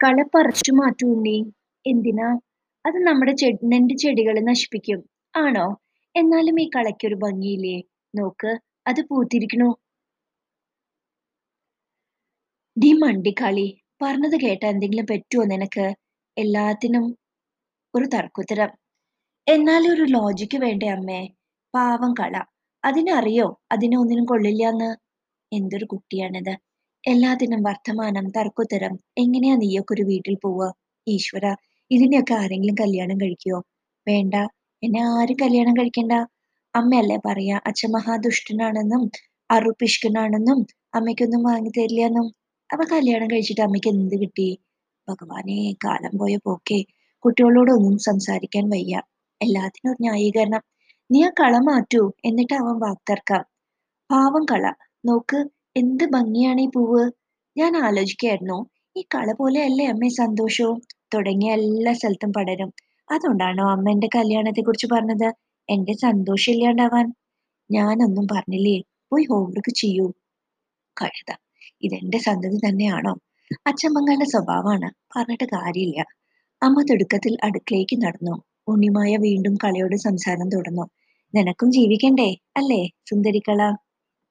കള പറിച്ചു മാറ്റൂ ഉണ്ണി. എന്തിനാ? അത് നമ്മുടെ നെന്റെ ചെടികളെ നശിപ്പിക്കും. ആണോ? എന്നാലും ഈ കളയ്ക്കൊരു ഭംഗിയില്ലേ? നോക്ക് അത് പൂത്തിരിക്കണു. ഡി മണ്ടിക്കാളി പറഞ്ഞത് കേട്ട എന്തെങ്കിലും പറ്റുമോ നിനക്ക്? എല്ലാത്തിനും ഒരു തർക്കുത്തരം. എന്നാലും ഒരു ലോജിക്ക് വേണ്ടേ അമ്മേ? പാവം കള. അതിനറിയോ? അതിനെ ഒന്നിനും കൊള്ളില്ലാന്ന് എന്തൊരു കുട്ടിയാണിത്. എല്ലാത്തിനും വർത്തമാനം തർക്കുത്തരം എങ്ങനെയാ നീയൊക്കെ ഒരു വീട്ടിൽ പോവുക? ഈശ്വര ഇതിനെയൊക്കെ ആരെങ്കിലും കല്യാണം കഴിക്കുവോ? വേണ്ട എന്നെ ആരും കല്യാണം കഴിക്കണ്ട. അമ്മയല്ലേ പറയാ അച്ഛൻ മഹാദുഷ്ടനാണെന്നും അറുപ്പിഷ്കനാണെന്നും അമ്മയ്ക്കൊന്നും വാങ്ങി തരില്ലെന്നും അപ്പൊ കല്യാണം കഴിച്ചിട്ട് അമ്മയ്ക്ക് എന്ത് കിട്ടി? ഭഗവാനെ കാലം പോയ പോക്കെ. കുട്ടികളോടൊന്നും സംസാരിക്കാൻ വയ്യ. എല്ലാത്തിനും ഒരു ന്യായീകരണം. നീ ആ കള മാറ്റൂ എന്നിട്ട് അവൻ വാക്തർക്കാം പാവം കള. നോക്ക് എന്ത് ഭംഗിയാണ് ഈ പൂവ്? ഞാൻ ആലോചിക്കായിരുന്നു ഈ കള പോലെയല്ലേ അമ്മേ സന്തോഷവും തുടങ്ങിയ എല്ലാ സ്ഥലത്തും പടരും. അതുകൊണ്ടാണോ അമ്മ എന്റെ കല്യാണത്തെ കുറിച്ച് പറഞ്ഞത്? എന്റെ സന്തോഷം ഇല്ലാണ്ടാവാൻ. ഞാനൊന്നും പറഞ്ഞില്ലേ? പോയി ഹോംവർക്ക് ചെയ്യൂ. കഴുത ഇതെന്റെ സന്തതി തന്നെയാണോ? അച്ഛമ്മങ്ങളുടെ സ്വഭാവമാണ്. പറഞ്ഞിട്ട് കാര്യമില്ല. അമ്മ തിടുക്കത്തിൽ അടുക്കളേക്ക് നടന്നു. ഉണ്ണിമായ വീണ്ടും കളയോട് സംസാരം തുടർന്നു. നിനക്കും ജീവിക്കണ്ടേ? അല്ലേ? സുന്ദരിക്കള.